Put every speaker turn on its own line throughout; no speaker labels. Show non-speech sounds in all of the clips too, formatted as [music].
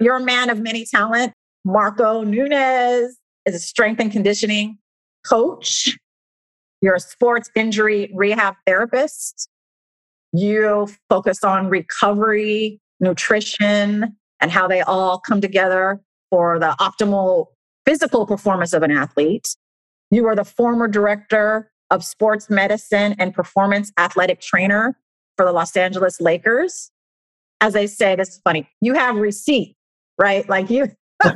You're a man of many talent. Marco Nunez is a strength and conditioning coach. You're a sports injury rehab therapist. You focus on recovery, nutrition, and how they all come together for the optimal physical performance of an athlete. You are the former director of sports medicine and performance athletic trainer for the Los Angeles Lakers. As I say, this is funny. You have receipt right? Like you, [laughs]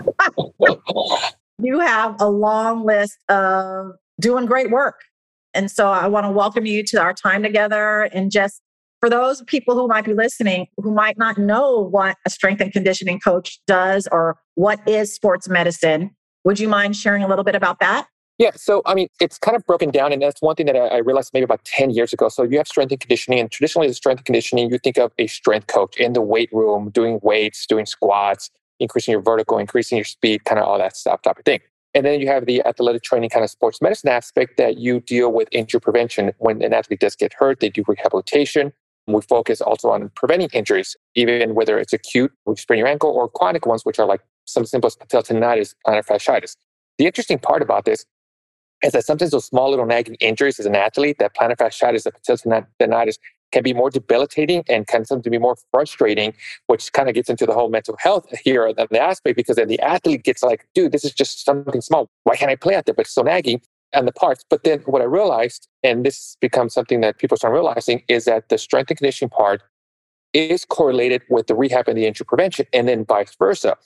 you have a long list of doing great work. And so I want to welcome you to our time together and just for those people who might be listening who might not know what a strength and conditioning coach does or what is sports medicine, would you mind sharing a little bit about that?
Yeah, so I mean, it's kind of broken down, and that's one thing that I, realized maybe about 10 years ago. So you have strength and conditioning, and traditionally, the strength and conditioning, you think of a strength coach in the weight room doing weights, doing squats, increasing your vertical, increasing your speed, kind of all that stuff type of thing. And then you have the athletic training kind of sports medicine aspect that you deal with injury prevention. When an athlete does get hurt, they do rehabilitation. We focus also on preventing injuries, even whether it's acute, which sprain your ankle, or chronic ones, which are like some simplest patella tendonitis, plantar fasciitis. The interesting part about this is that sometimes those small little nagging injuries as an athlete, that plantar fasciitis, that patella tendonitis, can be more debilitating and can sometimes be more frustrating, which kind of gets into the whole mental health here of the aspect because then the athlete gets like, dude, this is just something small. Why can't I play out there? But it's so nagging and the parts. But then what I realized, and this becomes something that people start realizing, is that the strength and conditioning part is correlated with the rehab and the injury prevention, and then vice versa.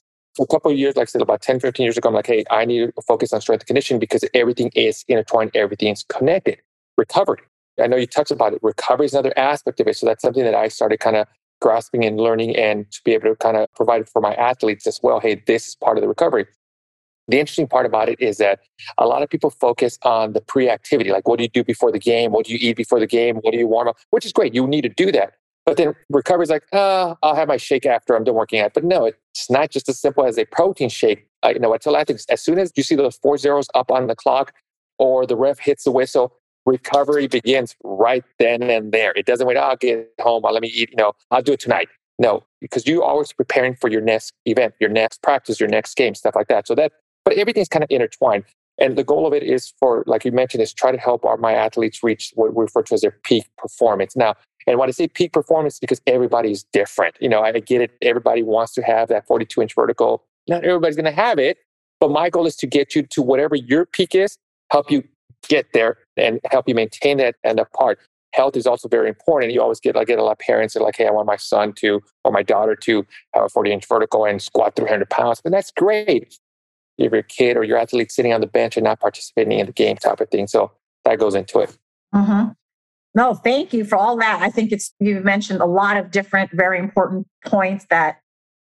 A couple of years, like I said, about 10, 15 years ago, I'm like, hey, I need to focus on strength and conditioning because everything is intertwined, everything is connected. Recovery, I know you touched about it. Recovery is another aspect of it. So that's something that I started kind of grasping and learning and to be able to kind of provide for my athletes as well. Hey, this is part of the recovery. The interesting part about it is that a lot of people focus on the pre activity, like what do you do before the game? What do you eat before the game? What do you warm up? Which is great. You need to do that. But then recovery is like, uh, I'll have my shake after I'm done working out. But no, it's not just as simple as a protein shake. I, you know, I tell athletes, as soon as you see those four zeros up on the clock or the ref hits the whistle, recovery begins right then and there. It doesn't wait, oh, I'll get home, I'll let me eat, you know, I'll do it tonight. No, because you're always preparing for your next event, your next practice, your next game, stuff like that. So that, but everything's kind of intertwined. And the goal of it is for, like you mentioned, is try to help our, my athletes reach what we refer to as their peak performance. Now, and when I say peak performance, because everybody's different. You know, I get it. Everybody wants to have that 42 inch vertical. Not everybody's going to have it, but my goal is to get you to whatever your peak is, help you get there and help you maintain that and that part. Health is also very important. You always get like get a lot of parents that are like, hey, I want my son to or my daughter to have a 40 inch vertical and squat 300 pounds. And that's great. If your kid or your athlete sitting on the bench and not participating in the game type of thing. So that goes into it.
Mm-hmm. No, thank you for all that. I think it's you've mentioned a lot of different, very important points that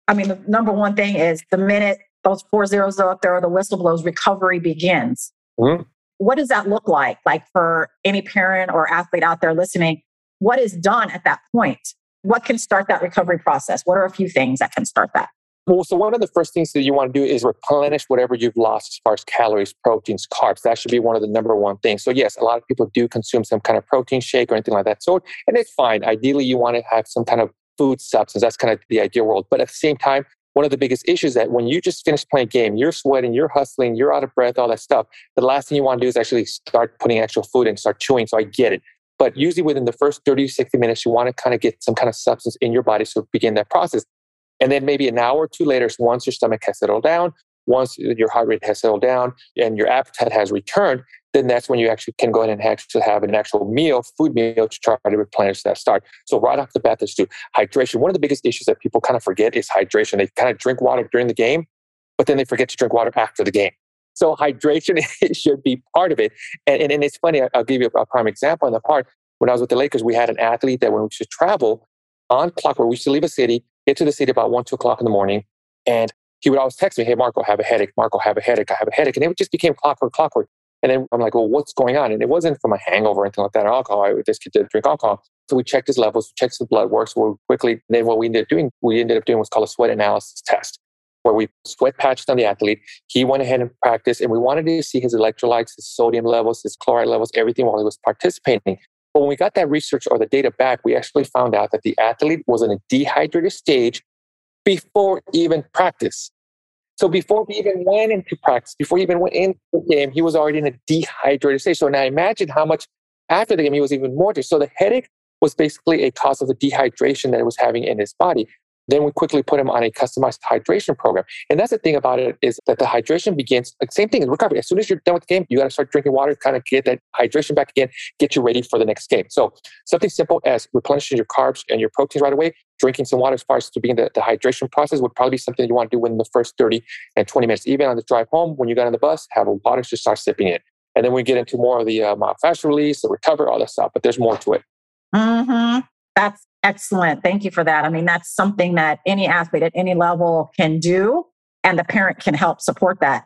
I mean, the number one thing is the minute those four zeros are up there or the whistle blows, recovery begins. Mm-hmm what does that look like? Like for any parent or athlete out there listening, what is done at that point? What can start that recovery process? What are a few things that can start that?
Well, so one of the first things that you want to do is replenish whatever you've lost as far as calories, proteins, carbs. That should be one of the number one things. So yes, a lot of people do consume some kind of protein shake or anything like that. So, and it's fine. Ideally, you want to have some kind of food substance. That's kind of the ideal world. But at the same time, one of the biggest issues that when you just finish playing game, you're sweating, you're hustling, you're out of breath, all that stuff. The last thing you want to do is actually start putting actual food and start chewing. So I get it. But usually within the first 30 to 60 minutes, you want to kind of get some kind of substance in your body to begin that process. And then maybe an hour or two later, once your stomach has settled down, once your heart rate has settled down and your appetite has returned, then that's when you actually can go ahead and actually have an actual meal, food meal to try to replenish that start. So right off the bat, let's do hydration. One of the biggest issues that people kind of forget is hydration. They kind of drink water during the game, but then they forget to drink water after the game. So [laughs] hydration [laughs] should be part of it. And, and, and it's funny, I'll give you a prime example in the part. When I was with the Lakers, we had an athlete that when we should travel on clock, where we used to leave a city, get to the city about one, two o'clock in the morning, and he would always text me, Hey, Marco, I have a headache. Marco, I have a headache. I have a headache. And it just became clockwork, clockwork. And then I'm like, well, what's going on? And it wasn't from a hangover or anything like that, alcohol. I would just get did drink alcohol. So we checked his levels, checked his blood work. So we quickly, then what we ended up doing, we ended up doing what's called a sweat analysis test, where we sweat patched on the athlete. He went ahead and practiced, and we wanted to see his electrolytes, his sodium levels, his chloride levels, everything while he was participating. But when we got that research or the data back, we actually found out that the athlete was in a dehydrated stage before even practice. So before he even went into practice, before he even went into the game, he was already in a dehydrated state. So now imagine how much after the game he was even more. So the headache was basically a cause of the dehydration that he was having in his body. Then we quickly put them on a customized hydration program. And that's the thing about it is that the hydration begins, like same thing in recovery. As soon as you're done with the game, you got to start drinking water, kind of get that hydration back again, get you ready for the next game. So something simple as replenishing your carbs and your proteins right away, drinking some water as far as to begin the, the hydration process would probably be something you want to do within the first 30 and 20 minutes. Even on the drive home, when you got on the bus, have a water, just start sipping it. And then we get into more of the uh, myofascial release, the recover, all that stuff. But there's more to it.
Mm-hmm. That's excellent. Thank you for that. I mean, that's something that any athlete at any level can do, and the parent can help support that.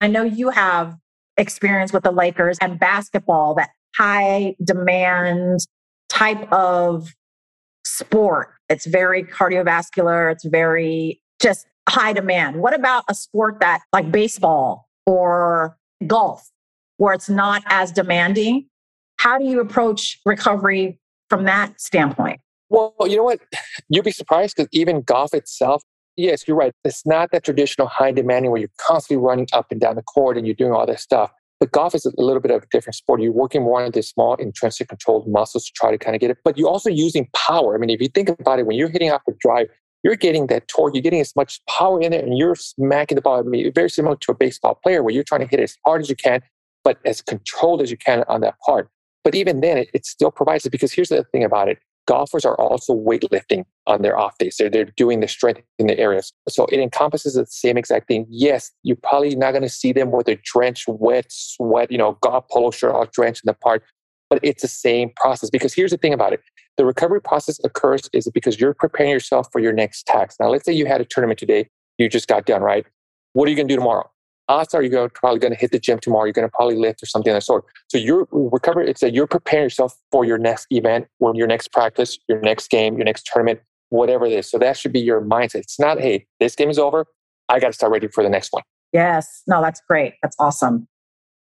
I know you have experience with the Lakers and basketball, that high demand type of sport. It's very cardiovascular, it's very just high demand. What about a sport that like baseball or golf, where it's not as demanding? How do you approach recovery from that standpoint?
Well, you know what? You'd be surprised because even golf itself, yes, you're right. It's not that traditional high demanding where you're constantly running up and down the court and you're doing all this stuff. But golf is a little bit of a different sport. You're working more on the small intrinsic controlled muscles to try to kind of get it. But you're also using power. I mean, if you think about it, when you're hitting off a drive, you're getting that torque, you're getting as much power in there, and you're smacking the ball. I mean, very similar to a baseball player where you're trying to hit it as hard as you can, but as controlled as you can on that part. But even then, it, it still provides it because here's the thing about it golfers are also weightlifting on their off days. They're, they're doing the strength in the areas. So it encompasses the same exact thing. Yes, you're probably not going to see them with a drenched, wet, sweat, you know, golf polo shirt all drenched in the park, but it's the same process. Because here's the thing about it. The recovery process occurs is because you're preparing yourself for your next tax. Now, let's say you had a tournament today, you just got done, right? What are you going to do tomorrow? Odds are you're probably going to hit the gym tomorrow. You're going to probably lift or something of that sort. So you're recovery. It's that you're preparing yourself for your next event, or your next practice, your next game, your next tournament, whatever it is. So that should be your mindset. It's not, hey, this game is over. I got to start ready for the next one.
Yes. No, that's great. That's awesome.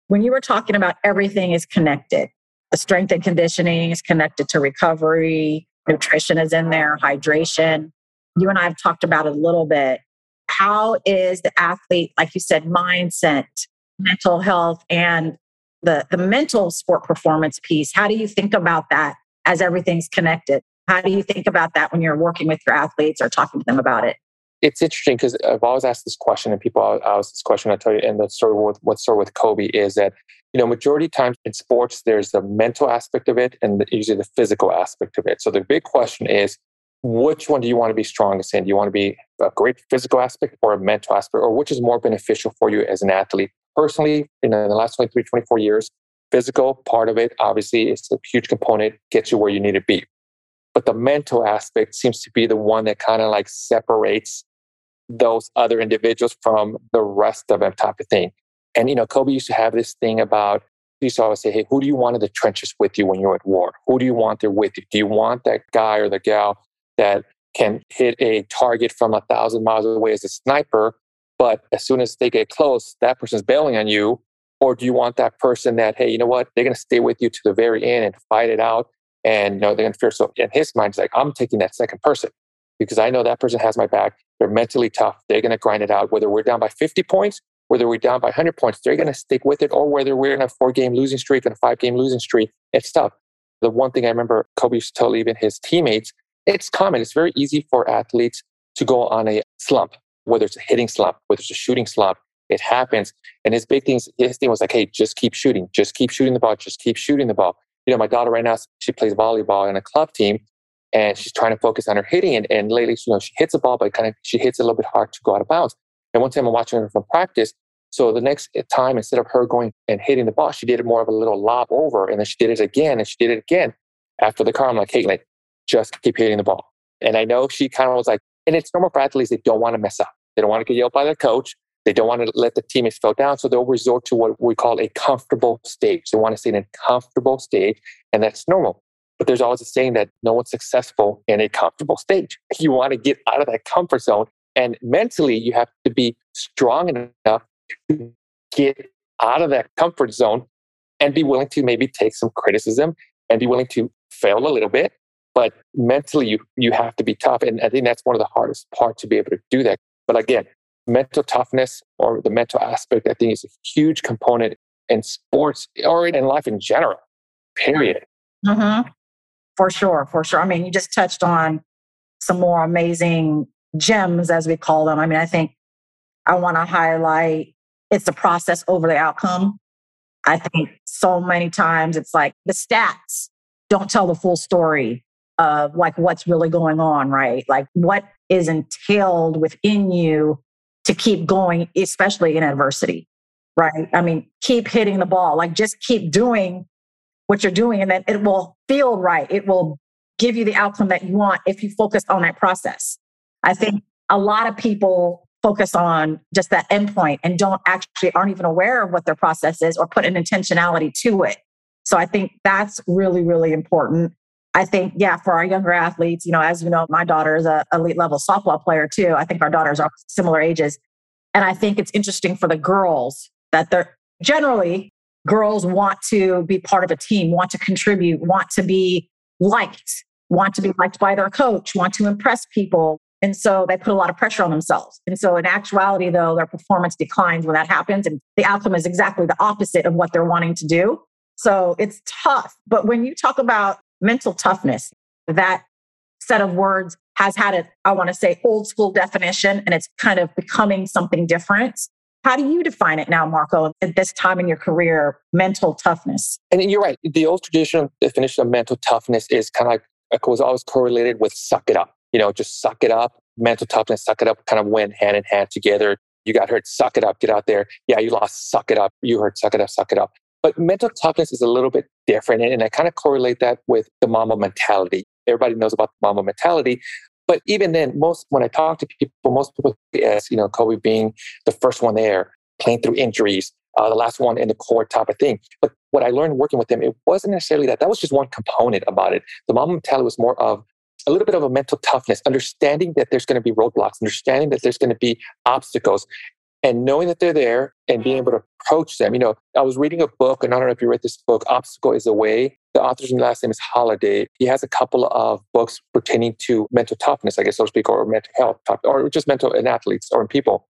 When you were talking about everything is connected, the strength and conditioning is connected to recovery, nutrition is in there, hydration. You and I have talked about it a little bit how is the athlete, like you said, mindset, mental health, and the, the mental sport performance piece? How do you think about that as everything's connected? How do you think about that when you're working with your athletes or talking to them about it?
It's interesting because I've always asked this question, and people ask this question. I tell you, and the story with what story with Kobe is that you know majority of times in sports there's the mental aspect of it and usually the physical aspect of it. So the big question is which one do you want to be strongest in? Do you want to be a great physical aspect or a mental aspect, or which is more beneficial for you as an athlete? Personally, you know, in the last 23, 24 years, physical part of it obviously is a huge component, gets you where you need to be. But the mental aspect seems to be the one that kind of like separates those other individuals from the rest of them type of thing. And, you know, Kobe used to have this thing about, he used to always say, hey, who do you want in the trenches with you when you're at war? Who do you want there with you? Do you want that guy or the gal that can hit a target from a thousand miles away as a sniper, but as soon as they get close, that person's bailing on you. Or do you want that person that, hey, you know what, they're going to stay with you to the very end and fight it out, and you know they're to fear. So in his mind, he's like, I'm taking that second person because I know that person has my back. They're mentally tough. They're going to grind it out. Whether we're down by 50 points, whether we're down by 100 points, they're going to stick with it, or whether we're in a four game losing streak and a five game losing streak, it's tough. The one thing I remember Kobe used to tell even his teammates it's common. It's very easy for athletes to go on a slump, whether it's a hitting slump, whether it's a shooting slump. It happens. And his big thing, his thing was like, hey, just keep shooting, just keep shooting the ball, just keep shooting the ball. You know, my daughter right now, she plays volleyball in a club team and she's trying to focus on her hitting. And, and lately, you know, she hits a ball, but kind of she hits it a little bit hard to go out of bounds. And one time I'm watching her from practice. So the next time, instead of her going and hitting the ball, she did it more of a little lob over. And then she did it again and she did it again. After the car, I'm like, Caitlin, just keep hitting the ball. And I know she kind of was like, and it's normal for athletes, they don't want to mess up. They don't want to get yelled by their coach. They don't want to let the teammates fall down. So they'll resort to what we call a comfortable stage. They want to stay in a comfortable stage, and that's normal. But there's always a saying that no one's successful in a comfortable stage. [laughs] You want to get out of that comfort zone. And mentally, you have to be strong enough to get out of that comfort zone and be willing to maybe take some criticism and be willing to fail a little bit. But mentally, you, you have to be tough. And I think that's one of the hardest part to be able to do that. But again, mental toughness or the mental aspect, I think is a huge component in sports or in life in general, period.
Mm-hmm. For sure, for sure. I mean, you just touched on some more amazing gems, as we call them. I mean, I think I want to highlight it's the process over the outcome. I think so many times it's like the stats don't tell the full story of like what's really going on, right? Like what is entailed within you to keep going, especially in adversity, right? I mean, keep hitting the ball, like just keep doing what you're doing and then it will feel right. It will give you the outcome that you want if you focus on that process. I think a lot of people focus on just that endpoint and don't actually aren't even aware of what their process is or put an intentionality to it. So I think that's really, really important. I think, yeah, for our younger athletes, you know, as you know, my daughter is a elite level softball player too. I think our daughters are similar ages. And I think it's interesting for the girls that they're generally girls want to be part of a team, want to contribute, want to be liked, want to be liked by their coach, want to impress people. And so they put a lot of pressure on themselves. And so in actuality, though, their performance declines when that happens. And the outcome is exactly the opposite of what they're wanting to do. So it's tough. But when you talk about mental toughness, that set of words has had a, I want to say, old school definition, and it's kind of becoming something different. How do you define it now, Marco, at this time in your career, mental toughness?
And you're right. The old traditional definition of mental toughness is kind of like, it was always correlated with suck it up. You know, just suck it up. Mental toughness, suck it up kind of went hand in hand together. You got hurt, suck it up, get out there. Yeah, you lost, suck it up. You hurt, suck it up, suck it up. But mental toughness is a little bit different. And I kind of correlate that with the Mamba mentality. Everybody knows about the Mamba mentality. But even then, most when I talk to people, most people as you know, Kobe being the first one there, playing through injuries, uh, the last one in the court type of thing. But what I learned working with them, it wasn't necessarily that. That was just one component about it. The Mamba mentality was more of a little bit of a mental toughness, understanding that there's going to be roadblocks, understanding that there's going to be obstacles, and knowing that they're there and being able to approach them. You know, I was reading a book, and I don't know if you read this book, Obstacle is a Way. The author's last name is Holiday. He has a couple of books pertaining to mental toughness, I guess, so to speak, or mental health, or just mental in athletes or in people.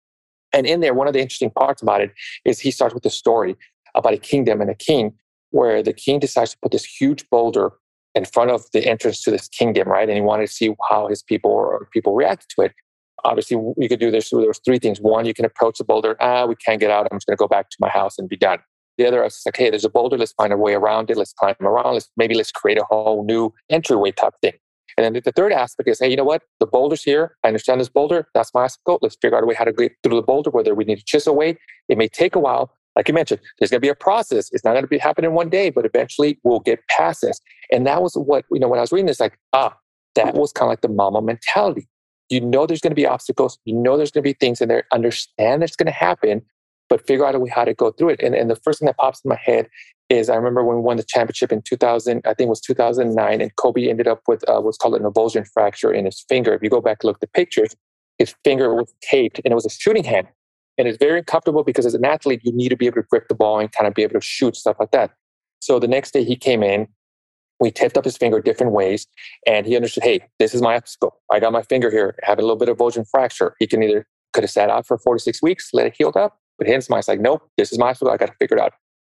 And in there, one of the interesting parts about it is he starts with a story about a kingdom and a king where the king decides to put this huge boulder in front of the entrance to this kingdom, right? And he wanted to see how his people or people reacted to it obviously you could do this. So there was three things. One, you can approach the boulder. Ah, we can't get out. I'm just going to go back to my house and be done. The other is like, hey, there's a boulder. Let's find a way around it. Let's climb around. Let's maybe let's create a whole new entryway type thing. And then the third aspect is, hey, you know what? The boulder's here. I understand this boulder. That's my obstacle. Let's figure out a way how to get through the boulder, whether we need to chisel away. It may take a while. Like you mentioned, there's going to be a process. It's not going to be happening one day, but eventually we'll get past this. And that was what, you know, when I was reading this, like, ah, that was kind of like the Mamba mentality. You know there's going to be obstacles. You know there's going to be things in there. Understand that's going to happen, but figure out a way how to go through it. And, and the first thing that pops in my head is I remember when we won the championship in 2000, I think it was 2009, and Kobe ended up with uh, what's called an avulsion fracture in his finger. If you go back and look at the pictures, his finger was taped and it was a shooting hand. And it's very uncomfortable because as an athlete, you need to be able to grip the ball and kind of be able to shoot stuff like that. So the next day he came in we taped up his finger different ways, and he understood, hey, this is my obstacle. I got my finger here, have a little bit of avulsion fracture. He can either could have sat out for four to six weeks, let it heal up, but his mind's like, nope, this is my obstacle. I got to figure it out.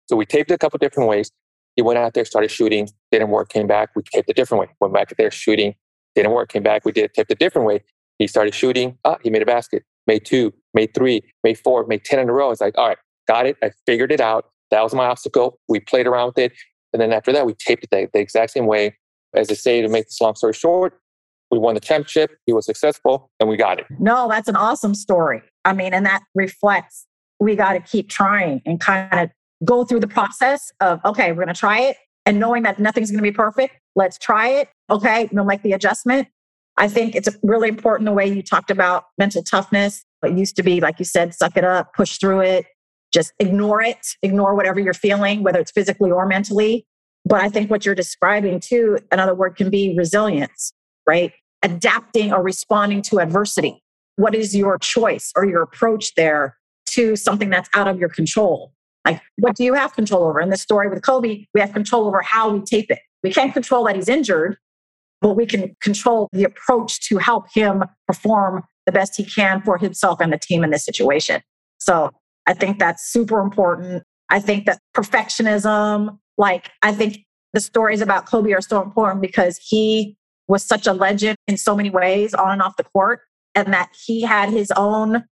So we taped it a couple different ways. He went out there, started shooting, didn't work, came back. We taped a different way. Went back there shooting, didn't work, came back. We did taped a different way. He started shooting. Ah, he made a basket. Made two, made three, made four, made 10 in a row. It's like, all right, got it. I figured it out. That was my obstacle. We played around with it. And then after that, we taped it the, the exact same way. As I say, to make this long story short, we won the championship. He was successful and we got it.
No, that's an awesome story. I mean, and that reflects we got to keep trying and kind of go through the process of, okay, we're going to try it and knowing that nothing's going to be perfect. Let's try it. Okay, we'll make the adjustment. I think it's really important the way you talked about mental toughness. It used to be, like you said, suck it up, push through it, just ignore it, ignore whatever you're feeling, whether it's physically or mentally. But I think what you're describing too, another word can be resilience, right? Adapting or responding to adversity. What is your choice or your approach there to something that's out of your control? Like, what do you have control over? In this story with Kobe, we have control over how we tape it. We can't control that he's injured, but we can control the approach to help him perform the best he can for himself and the team in this situation. So I think that's super important. I think that perfectionism, like, I think the stories about Kobe are so important because he was such a legend in so many ways on and off the court, and that he had his own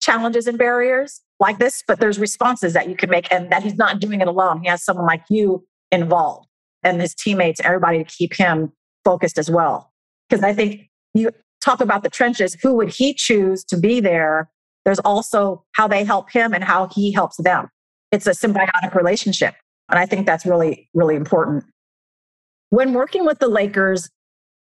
challenges and barriers like this, but there's responses that you can make, and that he's not doing it alone. He has someone like you involved and his teammates, everybody to keep him focused as well. Because I think you talk about the trenches, who would he choose to be there there's also how they help him and how he helps them. It's a symbiotic relationship. And I think that's really, really important. When working with the Lakers,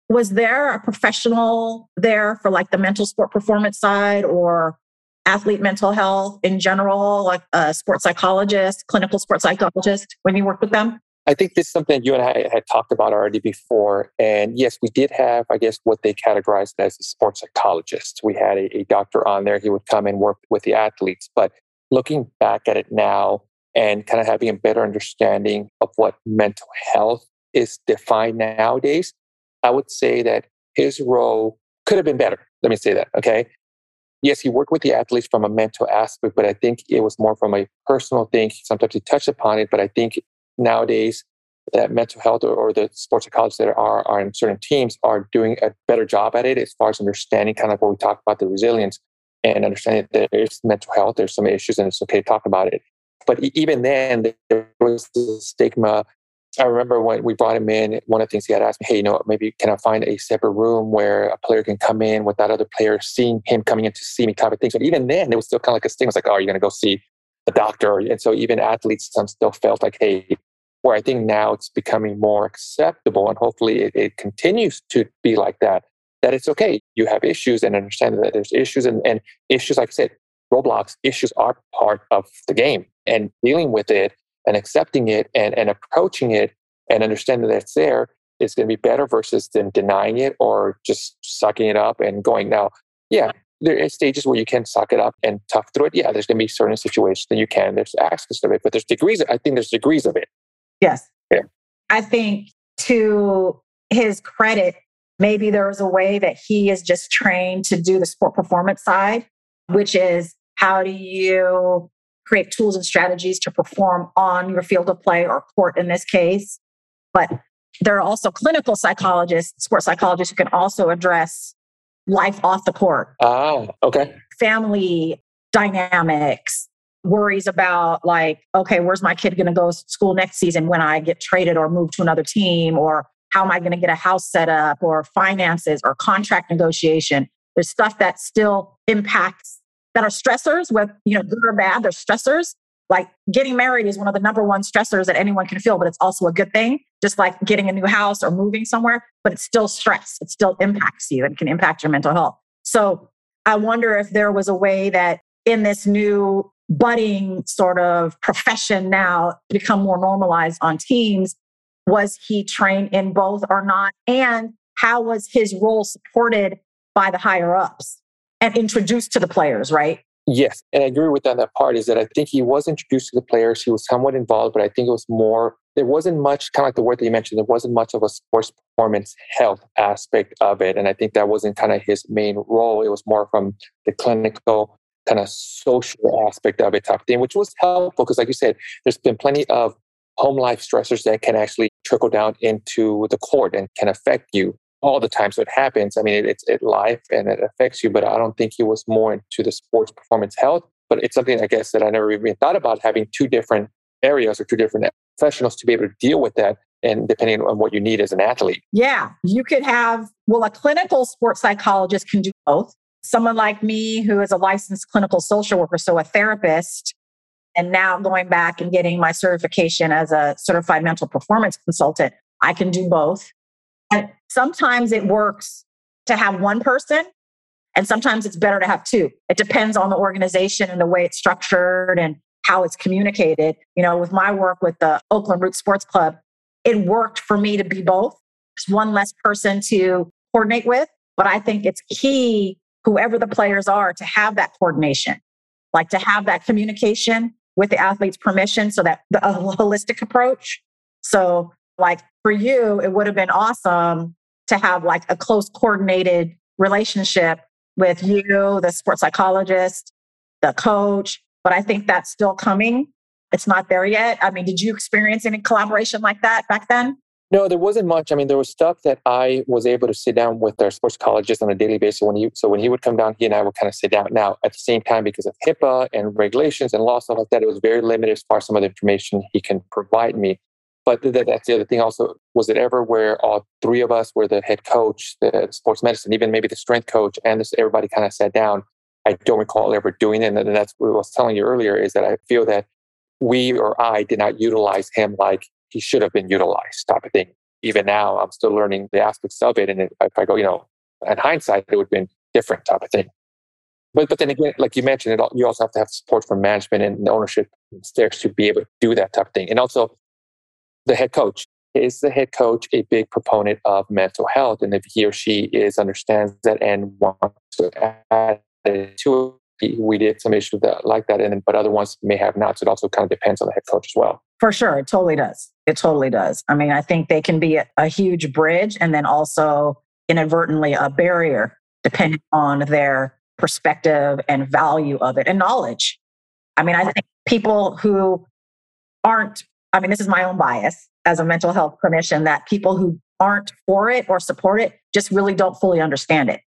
was there a professional there for like the mental sport performance side or athlete mental health in general, like a sports psychologist, clinical sports psychologist when you worked with them?
I think this is something you and I had talked about already before. And yes, we did have, I guess, what they categorized as a sports psychologist. We had a, a doctor on there. He would come and work with the athletes. But looking back at it now and kind of having a better understanding of what mental health is defined nowadays, I would say that his role could have been better. Let me say that. Okay. Yes, he worked with the athletes from a mental aspect, but I think it was more from a personal thing. Sometimes he touched upon it, but I think nowadays that mental health or, or, the sports psychologists that are, are in certain teams are doing a better job at it as far as understanding kind of what we talk about the resilience and understanding that there is mental health, there's some issues and it's okay to talk about it. But even then, there was the stigma. I remember when we brought him in, one of the things he had asked me, hey, you know, maybe can I find a separate room where a player can come in without other players seeing him coming in to see me type of thing. So even then, it was still kind of like a stigma. It's like, oh, you're going to go see a doctor. And so even athletes some still felt like, hey, where I think now it's becoming more acceptable and hopefully it, it, continues to be like that, that it's okay. You have issues and understand that there's issues and, and issues, like I said, roadblocks issues are part of the game and dealing with it and accepting it and, and approaching it and understanding that it's there is going to be better versus than denying it or just sucking it up and going now. Yeah, there are stages where you can suck it up and tough through it. Yeah, there's going to be certain situations that you can. There's aspects of it, but there's degrees. I think there's degrees of it.
Yes.
Yeah.
I think to his credit, maybe there was a way that he is just trained to do the sport performance side, which is how do you create tools and strategies to perform on your field of play or court in this case. But there are also clinical psychologists, sports psychologists who can also address life off the court.
Oh, okay.
Family dynamics, worries about like, okay, where's my kid going to go to school next season when I get traded or move to another team? Or how am I going to get a house set up or finances or contract negotiation? There's stuff that still impacts that are stressors, with you know, good or bad, they're stressors. Like getting married is one of the number one stressors that anyone can feel, but it's also a good thing. Just like getting a new house or moving somewhere, but it's still stress. It still impacts you and can impact your mental health. So I wonder if there was a way that in this new budding sort of profession now become more normalized on teams. Was he trained in both or not? And how was his role supported by the higher ups and introduced to the players, right?
Yes. And I agree with that, that part is that I think he was introduced to the players. He was somewhat involved, but I think it was more, there wasn't much, kind of like the word that you mentioned, there wasn't much of a sports performance health aspect of it. And I think that wasn't kind of his main role. It was more from the clinical kind of social aspect of it type thing, which was helpful because, like you said, there's been plenty of home life stressors that can actually trickle down into the court and can affect you. all the time. So it happens. I mean, it, it's it life and it affects you, but I don't think he was more into the sports performance health. But it's something I guess that I never even thought about having two different areas or two different professionals to be able to deal with that. And depending on what you need as an athlete.
Yeah, you could have, well, a clinical sports psychologist can do both. Someone like me who is a licensed clinical social worker, so a therapist, and now going back and getting my certification as a certified mental performance consultant, I can do both. And sometimes it works to have one person, and sometimes it's better to have two. It depends on the organization and the way it's structured and how it's communicated. You know, with my work with the Oakland Roots Sports Club, it worked for me to be both. There's one less person to coordinate with, but I think it's key, whoever the players are, to have that coordination, like to have that communication with the athlete's permission so that the [laughs] holistic approach. So like for you, it would have been awesome to have like a close coordinated relationship with you, the sports psychologist, the coach. But I think that's still coming. It's not there yet. I mean, did you experience any collaboration like that back then?
No, there wasn't much. I mean, there was stuff that I was able to sit down with our sports psychologist on a daily basis. When he, so when he would come down, he and I would kind of sit down. Now, at the same time, because of HIPAA and regulations and law stuff like that, it was very limited as far as some of the information he can provide me. But that's the other thing also. Was it ever where all three of us were the head coach, the sports medicine, even maybe the strength coach, and this, everybody kind of sat down? I don't recall ever doing it. And that's what I was telling you earlier is that I feel that we or I did not utilize him like he should have been utilized, type of thing. Even now, I'm still learning the aspects of it. And if I go, you know, in hindsight, it would have been different type of thing. But, but then again, like you mentioned, it, you also have to have support from management and ownership stairs to be able to do that type of thing. And also, the head coach. Is the head coach a big proponent of mental health? And if he or she is understands that and wants to add it to we did some issues that like that, and but other ones may have not. So it also kind of depends on the head coach as well.
For sure, it totally does. It totally does. I mean, I think they can be a, a huge bridge, and then also inadvertently a barrier, depending on their perspective and value of it and knowledge. I mean, I think people who aren't I mean, this is my own bias as a mental health clinician that people who aren't for it or support it just really don't fully understand it.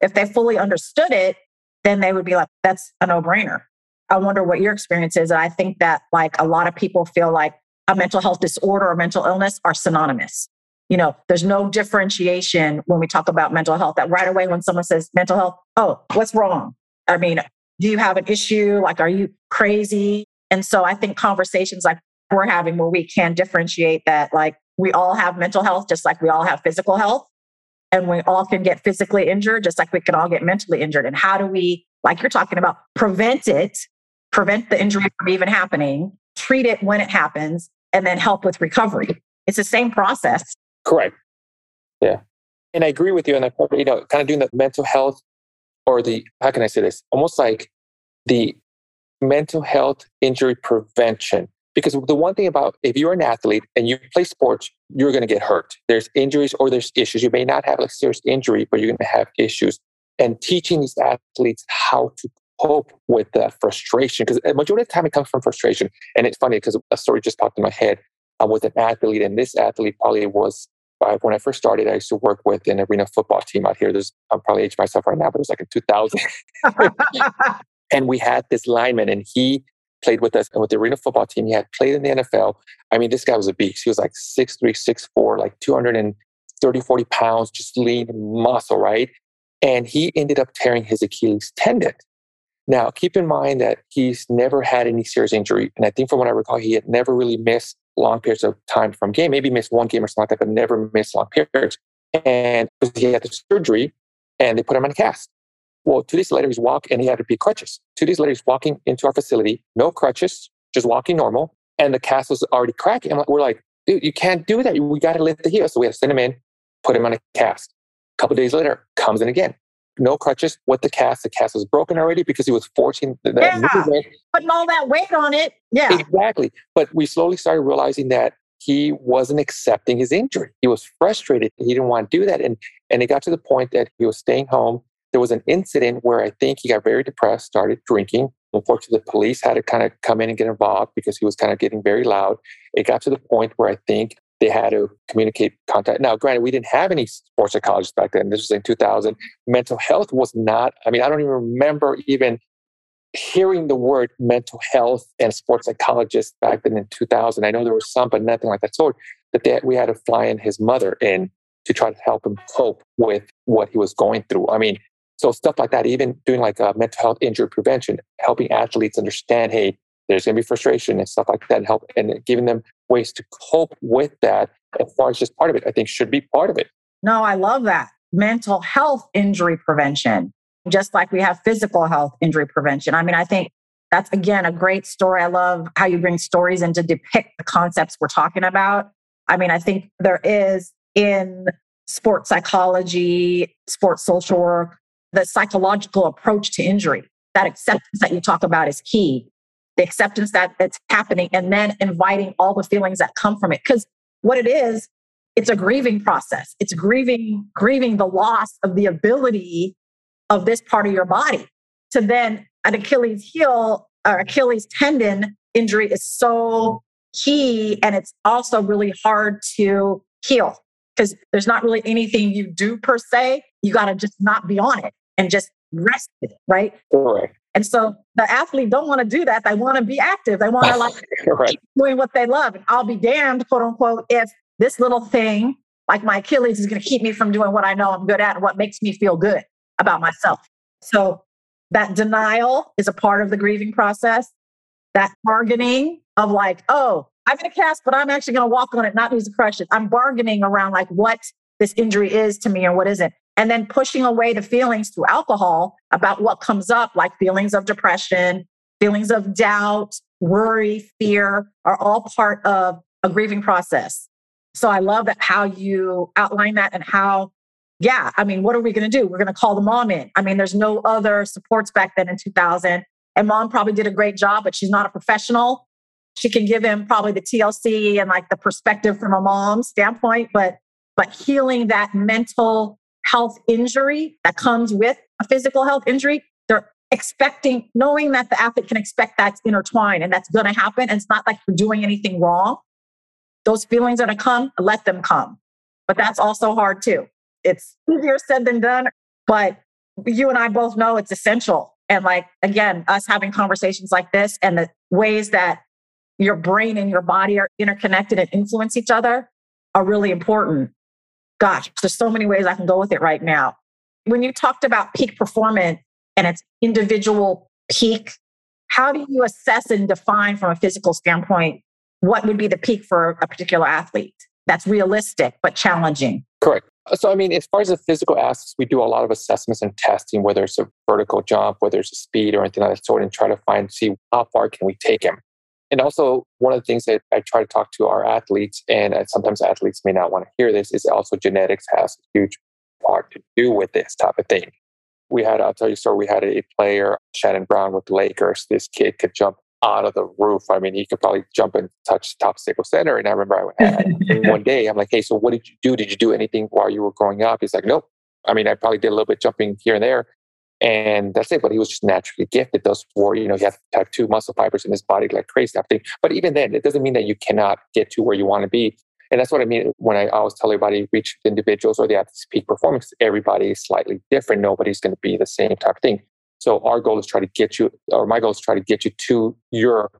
If they fully understood it, then they would be like, that's a no brainer. I wonder what your experience is. And I think that like a lot of people feel like a mental health disorder or mental illness are synonymous. You know, there's no differentiation when we talk about mental health that right away when someone says mental health, oh, what's wrong? I mean, do you have an issue? Like, are you crazy? And so I think conversations like we're having where we can differentiate that like we all have mental health just like we all have physical health and we all can get physically injured just like we can all get mentally injured. And how do we like you're talking about prevent it prevent the injury from even happening treat it when it happens and then help with recovery? It's the same process.
Correct. Yeah. And i agree with you on that part, you know kind of doing the mental health or the how can i say this? Almost like the mental health injury prevention because the one thing about if you're an athlete and you play sports, you're going to get hurt. There's injuries or there's issues. You may not have a serious injury, but you're going to have issues. And teaching these athletes how to cope with the frustration, because a majority of the time it comes from frustration. And it's funny because a story just popped in my head uh, with an athlete, and this athlete probably was when I first started, I used to work with an arena football team out here. There's, I'm probably aging myself right now, but it was like in 2000. [laughs] [laughs] and we had this lineman, and he played with us and with the arena football team. He had played in the NFL. I mean, this guy was a beast. He was like 6'3, 6'4, like 230, 40 pounds, just lean muscle, right? And he ended up tearing his Achilles tendon. Now, keep in mind that he's never had any serious injury. And I think from what I recall, he had never really missed long periods of time from game, maybe missed one game or something like that, but never missed long periods. And he had the surgery and they put him on a cast. Well, two days later, he's walking and he had to be crutches. Two days later, he's walking into our facility, no crutches, just walking normal. And the cast was already cracking. we're like, dude, you can't do that. We got to lift the heel. So we had to send him in, put him on a cast. A couple days later, comes in again. No crutches with the cast. The cast was broken already because he was forcing the,
yeah, movement. Putting all that weight on it. Yeah.
Exactly. But we slowly started realizing that he wasn't accepting his injury. He was frustrated. He didn't want to do that. And and it got to the point that he was staying home there was an incident where I think he got very depressed, started drinking. Unfortunately, the police had to kind of come in and get involved because he was kind of getting very loud. It got to the point where I think they had to communicate contact. Now, granted, we didn't have any sports psychologists back then. This was in 2000. Mental health was not, I mean, I don't even remember even hearing the word mental health and sports psychologist back then in 2000. I know there was some, but nothing like that sort. That they, we had to fly in his mother in to try to help him cope with what he was going through. I mean, so stuff like that, even doing like a mental health injury prevention, helping athletes understand, hey, there's going to be frustration and stuff like that, and help and giving them ways to cope with that as far as just part of it, I think should be part of it.
No, I love that. Mental health injury prevention, just like we have physical health injury prevention. I mean, I think that's again a great story. I love how you bring stories in to depict the concepts we're talking about. I mean, I think there is in sports psychology, sports social work, the psychological approach to injury. That acceptance that you talk about is key the acceptance that it's happening, and then inviting all the feelings that come from it. Because what it is, it's a grieving process. It's grieving, grieving the loss of the ability of this part of your body. To then an Achilles heel or Achilles tendon injury is so key, and it's also really hard to heal because there's not really anything you do per se. You got to just not be on it and just rest it, right?
Correct.
And so the athlete don't want to do that. They want to be active. They want to like [laughs] right. doing what they love. And I'll be damned, quote unquote, if this little thing like my Achilles is going to keep me from doing what I know I'm good at and what makes me feel good about myself. So that denial is a part of the grieving process. That bargaining of like, oh, I'm in a cast, but I'm actually going to walk on it, not use the crutches. I'm bargaining around like what this injury is to me and what isn't and then pushing away the feelings through alcohol about what comes up, like feelings of depression, feelings of doubt, worry, fear, are all part of a grieving process. So I love that how you outline that and how, yeah, I mean, what are we going to do? We're going to call the mom in. I mean, there's no other supports back then in 2000. And mom probably did a great job, but she's not a professional. She can give him probably the TLC and like the perspective from a mom standpoint, but but healing that mental health injury that comes with a physical health injury, they're expecting, knowing that the athlete can expect that's intertwined and that's going to happen. And it's not like you're doing anything wrong. Those feelings are going to come, let them come. But that's also hard too. It's easier said than done, but you and I both know it's essential. And like, again, us having conversations like this and the ways that your brain and your body are interconnected and influence each other are really important gosh, there's so many ways I can go with it right now. When you talked about peak performance and its individual peak, how do you assess and define from a physical standpoint what would be the peak for a particular athlete that's realistic but challenging?
Correct. So, I mean, as far as the physical aspects, we do a lot of assessments and testing, whether it's a vertical jump, whether it's a speed or anything like that sort, and try to find, see how far can we take him. And also, one of the things that I try to talk to our athletes, and uh, sometimes athletes may not want to hear this, is also genetics has a huge part to do with this type of thing. We had, I'll tell you a story, we had a player, Shannon Brown with the Lakers. This kid could jump out of the roof. I mean, he could probably jump and touch top Staples Center. And I remember I had [laughs] one day, I'm like, hey, so what did you do? Did you do anything while you were growing up? He's like, nope. I mean, I probably did a little bit jumping here and there. And that's it. But he was just naturally gifted. Those four, you know, he had type two muscle fibers in his body like crazy type thing. But even then, it doesn't mean that you cannot get to where you want to be. And that's what I mean when I always tell everybody reach individuals or the athlete's peak performance. Everybody is slightly different. Nobody's going to be the same type of thing. So our goal is try to get you, or my goal is try to get you to your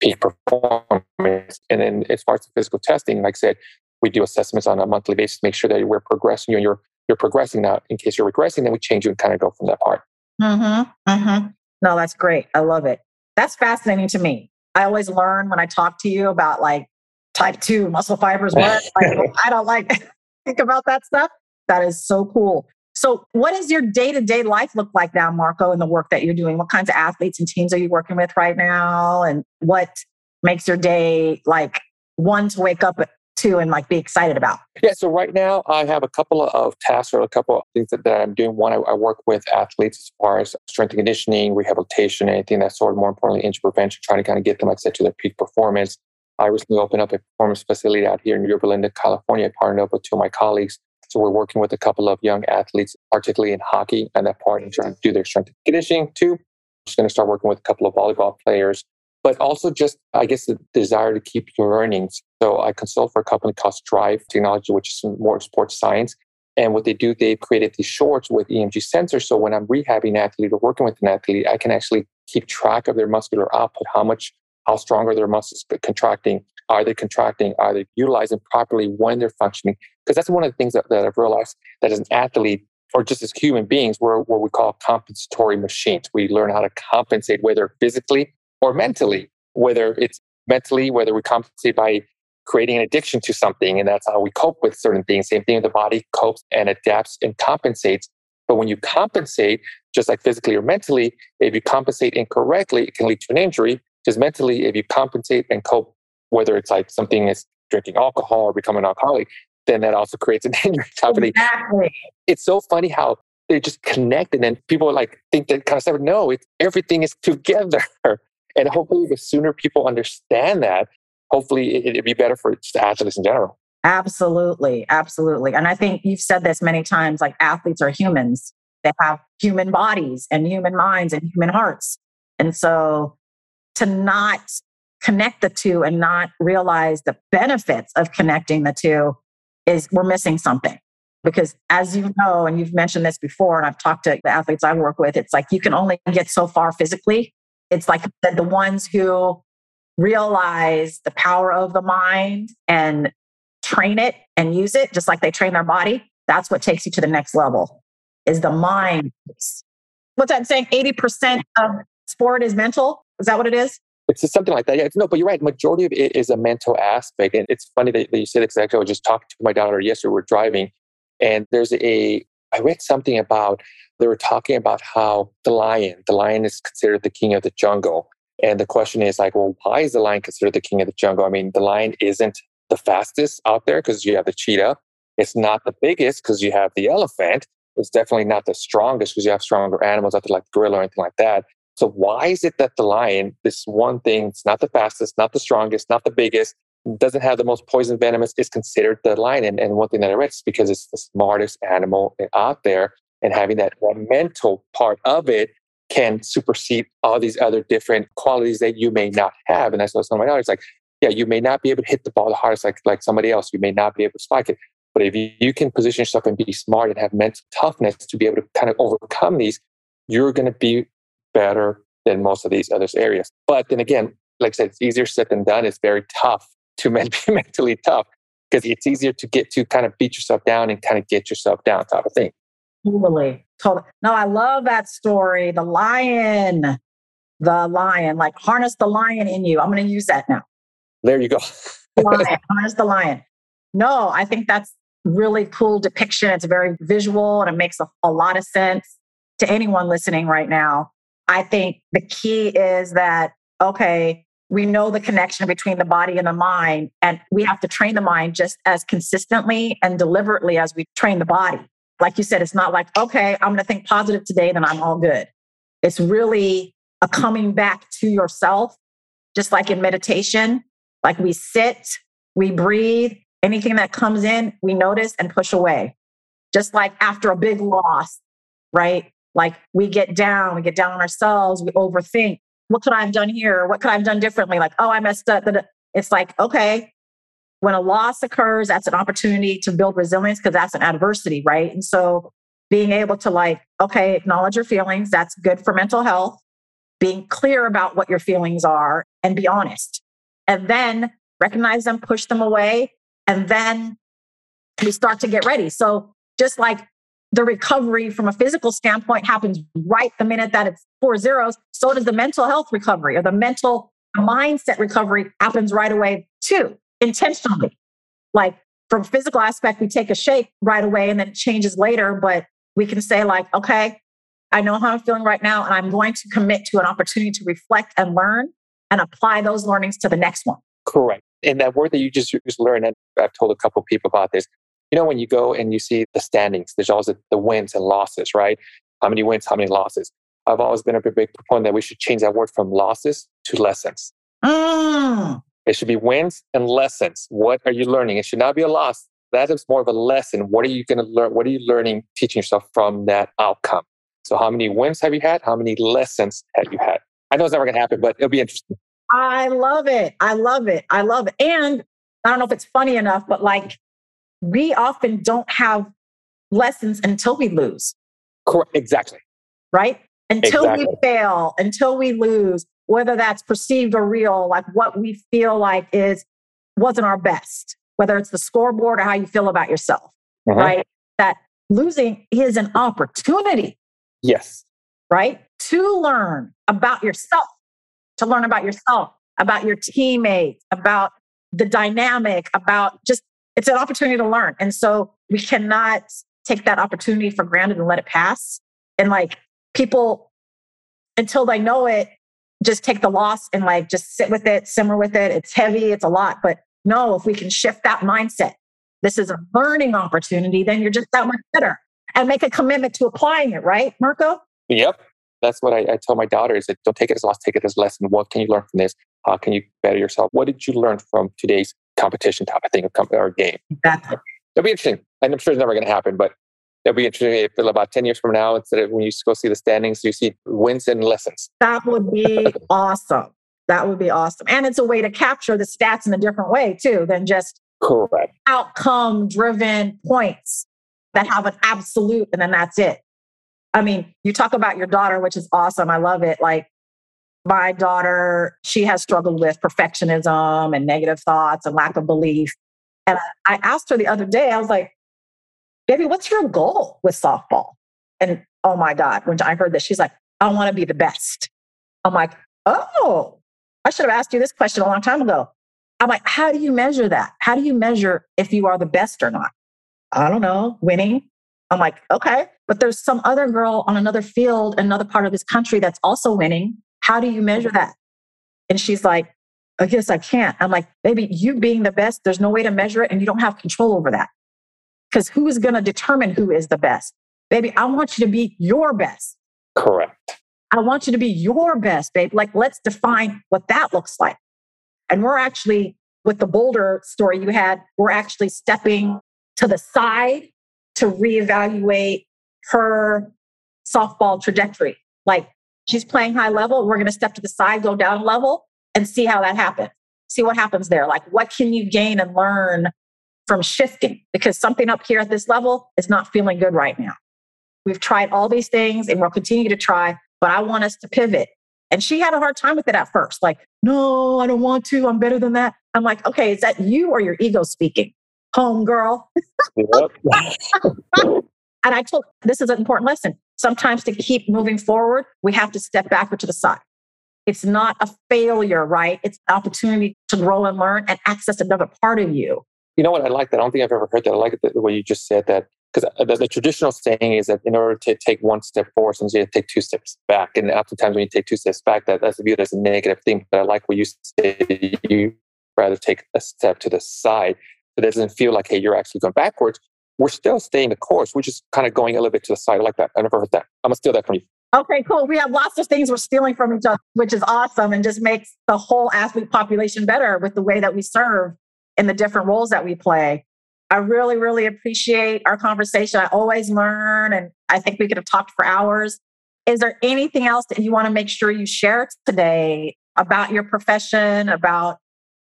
peak performance. And then as far as the physical testing, like I said, we do assessments on a monthly basis, to make sure that we're progressing you and you're you're progressing now. In case you're regressing, then we change you and kind of go from that part.
Mm-hmm. Mm-hmm. No, that's great. I love it. That's fascinating to me. I always learn when I talk to you about like type two muscle fibers. What? [laughs] like, I don't like [laughs] think about that stuff. That is so cool. So, what does your day to day life look like now, Marco, in the work that you're doing? What kinds of athletes and teams are you working with right now? And what makes your day like one to wake up to and like be excited about?
Yeah, so right now I have a couple of tasks or a couple of things that, that I'm doing. One, I, I, work with athletes as far as strength and conditioning, rehabilitation, anything that sort of more importantly, injury prevention, trying to kind of get them, like I said, to their peak performance. I recently opened up a performance facility out here in Yorba California. I partnered up with two of my colleagues. So we're working with a couple of young athletes, particularly in hockey, and that part and trying to do their strength and conditioning too. I'm just going to start working with a couple of volleyball players but also just, I guess, the desire to keep your earnings. So I consult for a company called Strive Technology, which is more sports science. And what they do, they've created these shorts with EMG sensors. So when I'm rehabbing an athlete or working with an athlete, I can actually keep track of their muscular output, how much, how strong are their muscles contracting? Are they contracting? Are they utilizing properly when they're functioning? Because that's one of the things that, that I've realized that as an athlete, or just as human beings, we're what we call compensatory machines. We learn how to compensate, whether physically or mentally, whether it's mentally, whether we compensate by creating an addiction to something, and that's how we cope with certain things. Same thing, the body copes and adapts and compensates. But when you compensate, just like physically or mentally, if you compensate incorrectly, it can lead to an injury. Just mentally, if you compensate and cope, whether it's like something is drinking alcohol or becoming an alcoholic, then that also creates an [laughs] injury.
Exactly.
It's so funny how they just connect and then people like think that kind of stuff. No, it's everything is [laughs] together. And hopefully the sooner people understand that, hopefully it, it'd be better for athletes in general.
Absolutely. Absolutely. And I think you've said this many times like athletes are humans. They have human bodies and human minds and human hearts. And so to not connect the two and not realize the benefits of connecting the two is we're missing something. Because as you know, and you've mentioned this before, and I've talked to the athletes I work with, it's like you can only get so far physically. It's like the, ones who realize the power of the mind and train it and use it just like they train their body. That's what takes you to the next level is the mind. What's that saying? 80% of sport is mental. Is that what it is?
It's something like that. Yeah, no, but you're right. Majority of it is a mental aspect. And it's funny that, that you said exactly. I was just talking to my daughter yesterday. We're driving and there's a, I read something about, they were talking about how the lion, the lion is considered the king of the jungle. And the question is like, well, why is the lion considered the king of the jungle? I mean, the lion isn't the fastest out there because you have the cheetah. It's not the biggest because you have the elephant. It's definitely not the strongest because you have stronger animals out there like the gorilla or anything like that. So why is it that the lion, this one thing, it's not the fastest, not the strongest, not the biggest, doesn't have the most poison venomous, is considered the lion? And, and one thing that I read is because it's the smartest animal out there, and having that, that mental part of it can supersede all these other different qualities that you may not have. And that's telling my daughter. It's like, yeah, you may not be able to hit the ball the hardest like, like somebody else. You may not be able to spike it. But if you, you can position yourself and be smart and have mental toughness to be able to kind of overcome these, you're going to be better than most of these other areas. But then again, like I said, it's easier said than done. It's very tough to [laughs] be mentally tough because it's easier to get to kind of beat yourself down and kind of get yourself down type of thing.
Totally. Totally. No, I love that story. The lion, the lion, like harness the lion in you. I'm going to use that now.
There you go.
lion, [laughs] harness the lion. No, I think that's really cool depiction. It's very visual and it makes a, a lot of sense to anyone listening right now. I think the key is that, okay, we know the connection between the body and the mind, and we have to train the mind just as consistently and deliberately as we train the body. Like you said, it's not like, okay, I'm going to think positive today, then I'm all good. It's really a coming back to yourself, just like in meditation. Like we sit, we breathe, anything that comes in, we notice and push away. Just like after a big loss, right? Like we get down, we get down on ourselves, we overthink. What could I have done here? What could I have done differently? Like, oh, I messed up. Uh, it's like, okay, when a loss occurs, that's an opportunity to build resilience because that's an adversity, right? And so being able to like, okay, acknowledge your feelings, that's good for mental health. Being clear about what your feelings are and be honest. And then recognize them, push them away, and then we start to get ready. So just like the recovery from a physical standpoint happens right the minute that it's four zeros. So does the mental health recovery or the mental mindset recovery happens right away too, intentionally. Like from physical aspect, we take a shake right away and then it changes later. But we can say like, okay, I know how I'm feeling right now, and I'm going to commit to an opportunity to reflect and learn and apply those learnings to the next one.
Correct. And that word that you just, just learned, and I've told a couple people about this, you know, when you go and you see the standings, there's always the, wins and losses, right? How many wins, how many losses? I've always been a big proponent that we should change that word from losses to lessons. Mm. It should be wins and lessons. What are you learning? It should not be a loss. That is more of a lesson. What are you going to learn? What are you learning, teaching yourself from that outcome? So, how many wins have you had? How many lessons have you had? I know it's never going to happen, but it'll be interesting.
I love it. I love it. I love it. And I don't know if it's funny enough, but like we often don't have lessons until we lose.
Correct. Exactly.
Right? Until
Exactly.
we fail, until we lose, whether that's perceived or real, like what we feel like is wasn't our best, whether it's the scoreboard or how you feel about yourself,
Mhm.
right? That losing is an opportunity,
Yes.
right? To learn about yourself, to learn about yourself, about your teammates, about the dynamic, about just it's an opportunity to learn. And so we cannot take that opportunity for granted and let it pass. And like people, until they know it, just take the loss and like just sit with it, simmer with it. It's heavy, it's a lot. But no, if we can shift that mindset, this is a learning opportunity, then you're just that much better and make a commitment to applying it, right, Marco?
Yep. That's what I, I tell my daughter is that don't take it as loss, take it as a lesson. What can you learn from this? How can you better yourself? What did you learn from today's competition type of thing or game?
Exactly.
It'll be interesting. And I'm sure it's never going to happen, but it'll be interesting if about 10 years from now, instead of when you go see the standings, you see wins and lessons.
That would be [laughs] awesome. That would be awesome. And it's a way to capture the stats in a different way, too, than just
Correct.
outcome driven points that have an absolute and then that's it. I mean, you talk about your daughter, which is awesome. I love it. Like my daughter, she has struggled with perfectionism and negative thoughts and lack of belief. And I asked her the other day, I was like, baby, what's your goal with softball? And oh my God, when I heard this, she's like, I want to be the best. I'm like, oh, I should have asked you this question a long time ago. I'm like, how do you measure that? How do you measure if you are the best or not? I don't know, winning. I'm like, okay, but there's some other girl on another field, another part of this country that's also winning. How do you measure that? And she's like, oh, I guess I can't. I'm like, baby, you being the best, there's no way to measure it and you don't have control over that. Because who is going to determine who is the best? Baby, I want you to be your best.
Correct.
I want you to be your best, babe. Like, let's define what that looks like. And we're actually, with the Boulder story you had, we're actually stepping to the side to reevaluate her softball trajectory. Like, she's playing high level. We're going to step to the side, go down level, and see how that happens. See what happens there. Like, what can you gain and learn from shifting? Because something up here at this level is not feeling good right now. We've tried all these things and we'll continue to try, but I want us to pivot. And she had a hard time with it at first. Like, no, I don't want to. I'm better than that. I'm like, okay, is that you or your ego speaking? Home girl.
Yep. [laughs]
And I told this is an important lesson. Sometimes to keep moving forward, we have to step backward to the side. It's not a failure, right? It's an opportunity to grow and learn and access another part of you.
you know what? I like that. I don't think I've ever heard that. I like the, way you just said that. Because uh, the, the traditional saying is that in order to take one step forward, sometimes you have to take two steps back. And oftentimes when you take two steps back, that, that's viewed as a negative thing. But I like what you said. You rather take a step to the side. So it doesn't feel like, hey, you're actually going backwards. We're still staying the course. We're just kind of going a little bit to the side. Like that. I never heard that. I'm going to steal that from you.
Okay, cool. We have lots of things we're stealing from each other, which is awesome and just makes the whole athlete population better with the way that we serve in the different roles that we play. I really, really appreciate our conversation. I always learn, and I think we could have talked for hours. Is there anything else that you want to make sure you share today about your profession, about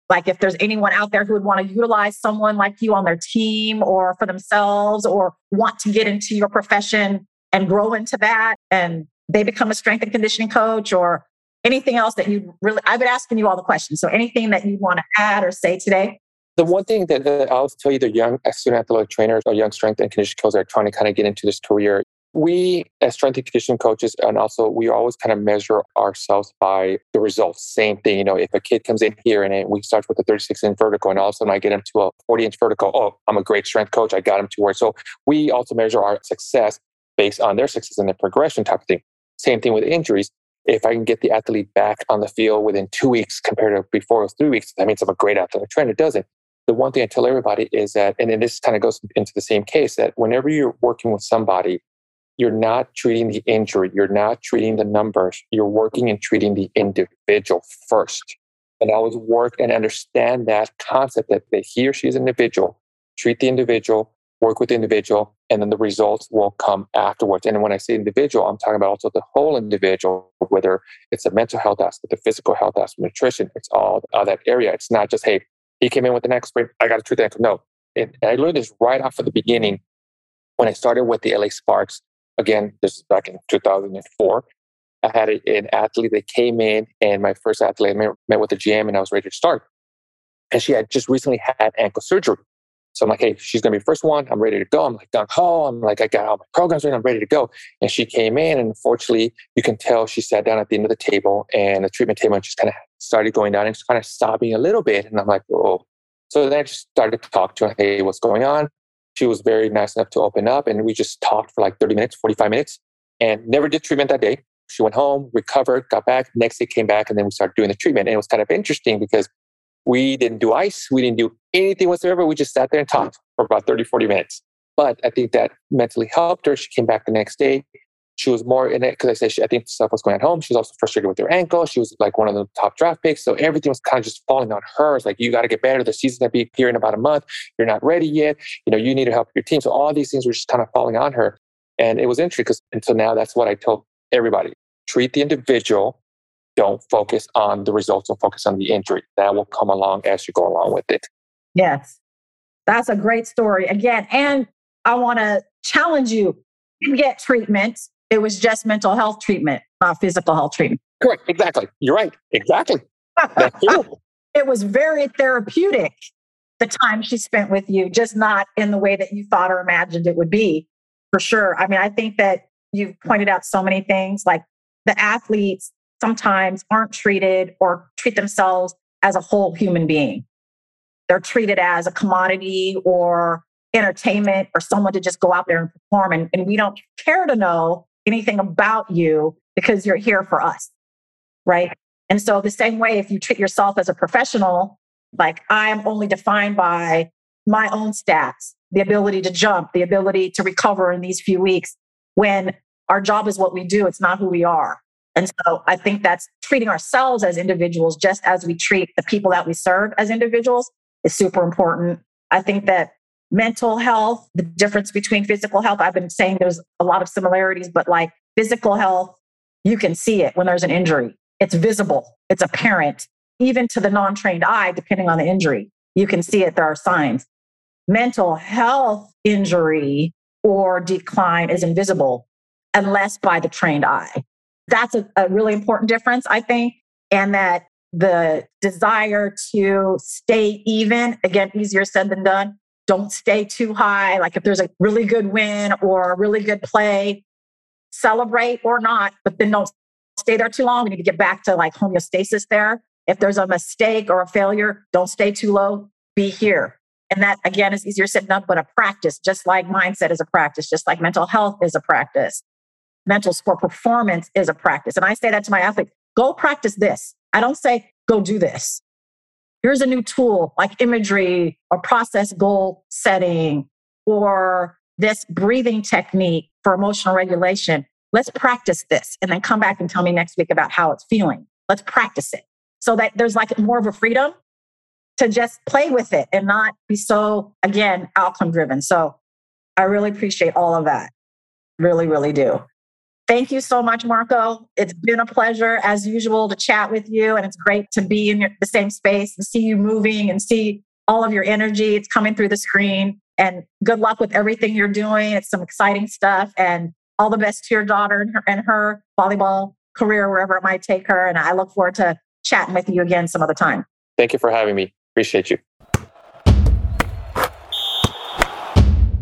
like if there's anyone out there who would want to utilize someone like you on their team or for themselves or want to get into your profession and grow into that and they become a strength and conditioning coach or anything else that you really I've been asking you all the questions. So anything that you want to add or say today?
The one thing that uh, I'll tell you, the young student athletic trainers or young strength and conditioning coaches are trying to kind of get into this career, we as strength and conditioning coaches, and also we always kind of measure ourselves by the results. Same thing, you know, if a kid comes in here and we start with a 36 inch vertical and all of a sudden I get him to a 40 inch vertical, oh, I'm a great strength coach. I got him to where. So we also measure our success based on their success and their progression type of thing. Same thing with injuries. If I can get the athlete back on the field within two weeks compared to before three weeks, that means I'm a great athletic trainer. It doesn't. The one thing I tell everybody is that, and then this kind of goes into the same case, that whenever you're working with somebody, you're not treating the injury, you're not treating the numbers, you're working and treating the individual first. And always work and understand that concept that, that he or she is an individual, treat the individual, work with the individual, and then the results will come afterwards. And when I say individual, I'm talking about also the whole individual, whether it's a mental health aspect, the physical health aspect, nutrition, it's all, that area. It's not just, hey, he came in with an expert, I got to treat the ankle. No. And I learned this right off of the beginning when I started with the LA Sparks. Again, this is back in 2004. I had an athlete that came in, and my first athlete I met with the GM, and I was ready to start. And she had just recently had ankle surgery. So I'm like, hey, she's gonna be the first one. I'm ready to go. I'm like gung ho. I'm like, I got all my programs ready. I'm ready to go. And she came in, and unfortunately, you can tell she sat down at the end of the table, and the treatment table and just kind of started going down and just kind of sobbing a little bit. And I'm like, oh. So then I just started to talk to her. Hey, what's going on? She was very nice enough to open up, and we just talked for like 30 minutes, 45 minutes, and never did treatment that day. She went home, recovered, got back. Next day came back, and then we started doing the treatment. And it was kind of interesting because we didn't do ice. We didn't do anything whatsoever. We just sat there and talked for about 30, 40 minutes. But I think that mentally helped her. She came back the next day. She was more in it because I said she, I think stuff was going at home. She was also frustrated with her ankle. She was like one of the top draft picks. So everything was kind of just falling on her. It's like, you got to get better. The season's to be here in about a month. You're not ready yet. You know, you need to help your team. So all these things were just kind of falling on her. And it was interesting because until now, that's what I told everybody. Treat the individual don't focus on the results don't focus on the injury. That will come along as you go along with it.
Yes. That's a great story. Again, and I want to challenge you. You get treatment. It was just mental health treatment, not physical health treatment.
Correct. Exactly. You're right. Exactly. [laughs]
it was very therapeutic the time she spent with you, just not in the way that you thought or imagined it would be, for sure. I mean, I think that you've pointed out so many things like the athletes sometimes aren't treated or treat themselves as a whole human being. They're treated as a commodity or entertainment or someone to just go out there and perform. And, and we don't care to know anything about you because you're here for us. Right. And so, the same way, if you treat yourself as a professional, like I'm only defined by my own stats, the ability to jump, the ability to recover in these few weeks, when our job is what we do, it's not who we are. And so I think that's treating ourselves as individuals just as we treat the people that we serve as individuals is super important. I think that mental health, the difference between physical health, I've been saying there's a lot of similarities, but like physical health, you can see it when there's an injury. It's visible, it's apparent, even to the non trained eye, depending on the injury. You can see it, there are signs. Mental health injury or decline is invisible unless by the trained eye that's a, a really important difference, I think. And that the desire to stay even, again, easier said than done. Don't stay too high. Like if there's a really good win or a really good play, celebrate or not, but then don't stay there too long. We need to get back to like homeostasis there. If there's a mistake or a failure, don't stay too low. Be here. And that again is easier said than done, but a practice, just like mindset is a practice, just like mental health is a practice mental sport performance is a practice. And I say that to my athletes go practice this. I don't say go do this. Here's a new tool like imagery or process goal setting or this breathing technique for emotional regulation. Let's practice this and then come back and tell me next week about how it's feeling. Let's practice it so that there's like more of a freedom to just play with it and not be so, again, outcome driven. So I really appreciate all of that. Really, really do. Thank you so much, Marco. It's been a pleasure, as usual, to chat with you. And it's great to be in your, the same space and see you moving and see all of your energy. It's coming through the screen. And good luck with everything you're doing. It's some exciting stuff. And all the best to your daughter and her, and her volleyball career, wherever it might take her. And I look forward to chatting with you again some other time.
Thank you for having me. Appreciate you.